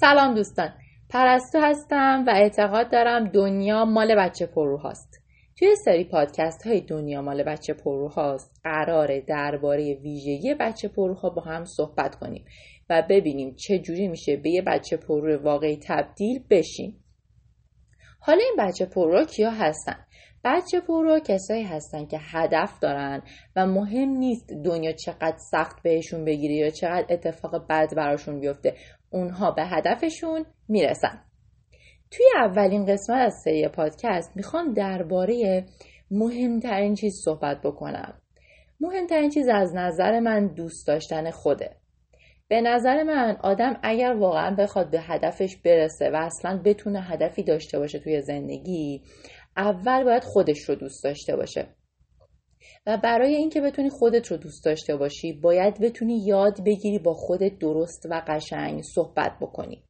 سلام دوستان. پرستو هستم و اعتقاد دارم دنیا مال بچه پروهاست توی سری پادکست های دنیا مال بچه پروهاست قراره درباره ویژگی بچه پروها با هم صحبت کنیم و ببینیم چه جوری میشه به یه بچه پرو واقعی تبدیل بشیم. حالا این بچه پرو کیا هستن؟ بچه پرو کسایی هستن که هدف دارن و مهم نیست دنیا چقدر سخت بهشون بگیره یا چقدر اتفاق بد براشون بیفته. اونها به هدفشون می‌رسن. توی اولین قسمت از سری پادکست می‌خوام درباره مهمترین چیز صحبت بکنم. مهمترین چیز از نظر من دوست داشتن خوده. به نظر من آدم اگر واقعا بخواد به هدفش برسه و اصلا بتونه هدفی داشته باشه توی زندگی اول باید خودش رو دوست داشته باشه. و برای اینکه بتونی خودت رو دوست داشته باشی باید بتونی یاد بگیری با خودت درست و قشنگ صحبت بکنی.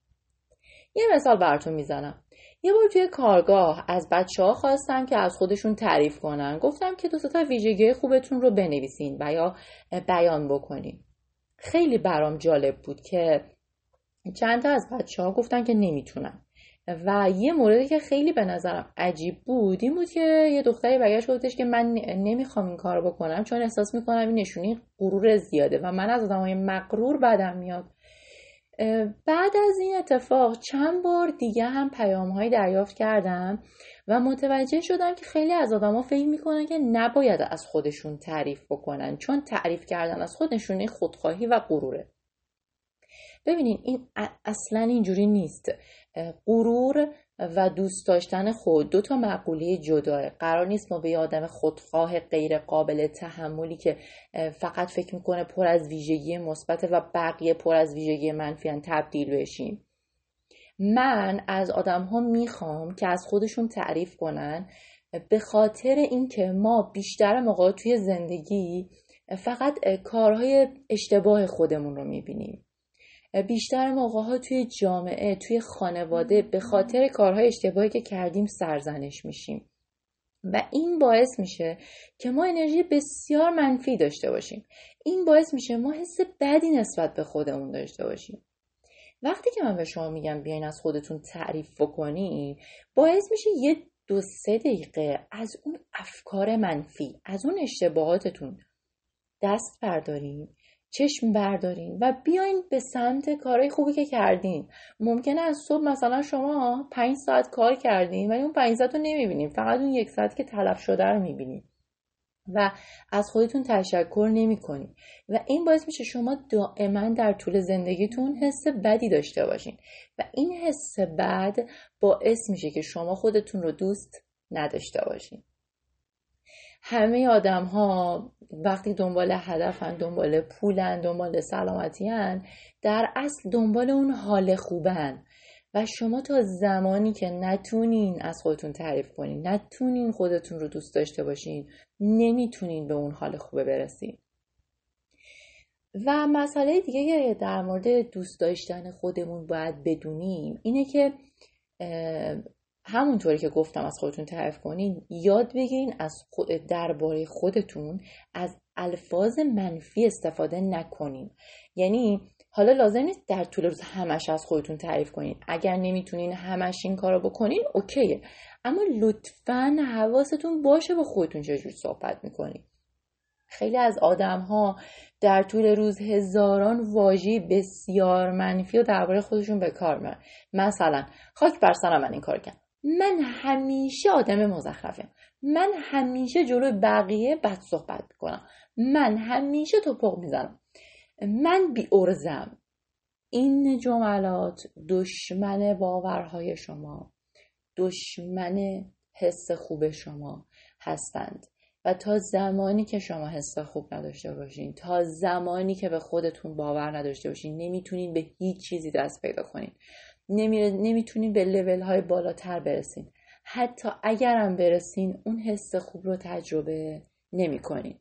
یه مثال براتون می‌زنم. یه بار توی کارگاه از بچه ها خواستم که از خودشون تعریف کنن. گفتم که دو تا ویژگی خوبتون رو بنویسین و یا بیان بکنین. خیلی برام جالب بود که چند تا از بچه ها گفتن که نمی‌تونن. و یه موردی که خیلی به نظرم عجیب بود این بود که یه دختری برگشت گفتش که من نمی‌خوام این کار بکنم چون احساس می‌کنم این نشونی غرور زیاده و من از آدمای مغرور بدم میاد. بعد از این اتفاق چند بار دیگه هم پیام های دریافت کردم و متوجه شدم که خیلی از آدما فکر می‌کنن که نباید از خودشون تعریف بکنن چون تعریف کردن از خود نشونه خودخواهی و غروره. ببینین این اصلا اینجوری نیست. غرور و دوست داشتن خود دو تا مقوله جداه. قرار نیست ما به آدم خودخواه غیر قابل تحملی که فقط فکر می‌کنه پر از ویژگی مثبت و بقیه پر از ویژگی منفی تبدیل بشیم. من از آدم ها می‌خوام که از خودشون تعریف کنن به خاطر اینکه ما بیشتر موقع توی زندگی فقط کارهای اشتباه خودمون رو می‌بینیم. بیشتر موقع توی جامعه توی خانواده به خاطر کارهای اشتباهی که کردیم سرزنش میشیم. و این باعث میشه که ما انرژی بسیار منفی داشته باشیم. این باعث میشه ما حس بدی نسبت به خودمون داشته باشیم. وقتی که من به شما میگم بیاین از خودتون تعریف بکنین باعث میشه یه دو سه دقیقه از اون افکار منفی از اون اشتباهاتتون دست بردارین چشم بردارین و بیاین به سمت کارهای خوبی که کردین. ممکنه از صبح مثلا شما پنج ساعت کار کردین ولی اون پنج ساعت رو نمی‌بینین. فقط اون یک ساعت که تلف شده رو می‌بینین. و از خودتون تشکر نمی و این باعث میشه شما دائما در طول زندگیتون حس بدی داشته باشین. و این حس بد باعث میشه که شما خودتون رو دوست نداشته باشین. همه آدم ها وقتی دنبال هدفن دنبال پولن دنبال سلامتیان در اصل دنبال اون حال خوبن. و شما تا زمانی که نتونین از خودتون تعریف کنین نتونین خودتون رو دوست داشته باشین نمی‌تونین به اون حال خوبه برسین. و مسئله دیگه که در مورد دوست داشتن خودمون باید بدونیم اینه که همونطوری که گفتم از خودتون تعریف کنین یاد بگیرین از خود درباره خودتون از الفاظ منفی استفاده نکنین. یعنی حالا لازم نیست در طول روز همش از خودتون تعریف کنین. اگر نمی‌تونین همش این کارو بکنین اوکیه. اما لطفا حواستون باشه با خودتون چجور صحبت می‌کنین. خیلی از آدم ها در طول روز هزاران واژه بسیار منفی و درباره خودشون به کار می‌برن. مثلا خاک بر سرم من این کار کردم من همیشه آدم مزخرفم. من همیشه جلوی بقیه بد صحبت می‌کنم. من همیشه توپق می‌زنم. من بی ارزم این جملات دشمن باورهای شما دشمن حس خوب شما هستند. و تا زمانی که شما حس خوب نداشته باشین تا زمانی که به خودتون باور نداشته باشین نمی‌تونین به هیچ چیزی دست پیدا کنین. نمی‌تونین به لیول های بالاتر برسین. حتی اگرم برسین اون حس خوب رو تجربه نمی‌کنین.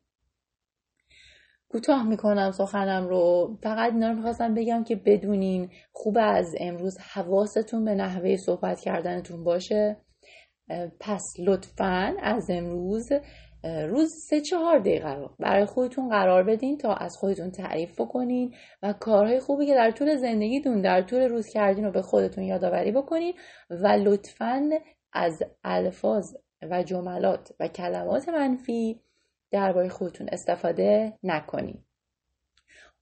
کوتاه می‌کنم سخنم رو. فقط اینا رو می‌خواستم بگم که بدونین خوب از امروز حواستون به نحوه صحبت کردنتون باشه. پس لطفا از امروز روز سه چهار دقیقه رو برای خودتون قرار بدین تا از خودتون تعریف بکنین و کارهای خوبی که در طول زندگیتون در طول روز کردین رو به خودتون یادآوری بکنین و لطفا از الفاظ و جملات و کلمات منفی درباره خودتون استفاده نکنین.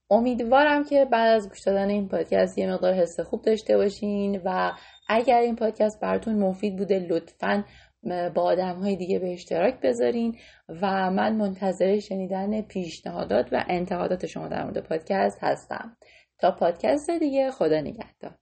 امیدوارم که بعد از گوش دادن این پادکست یه مقدار حس خوب داشته باشین و اگر این پادکست براتون مفید بوده لطفا با آدم های دیگه به اشتراک بذارین و من منتظر شنیدن پیشنهادات و انتقادات شما در مورد پادکست هستم. تا پادکست دیگه خدا نگهدار.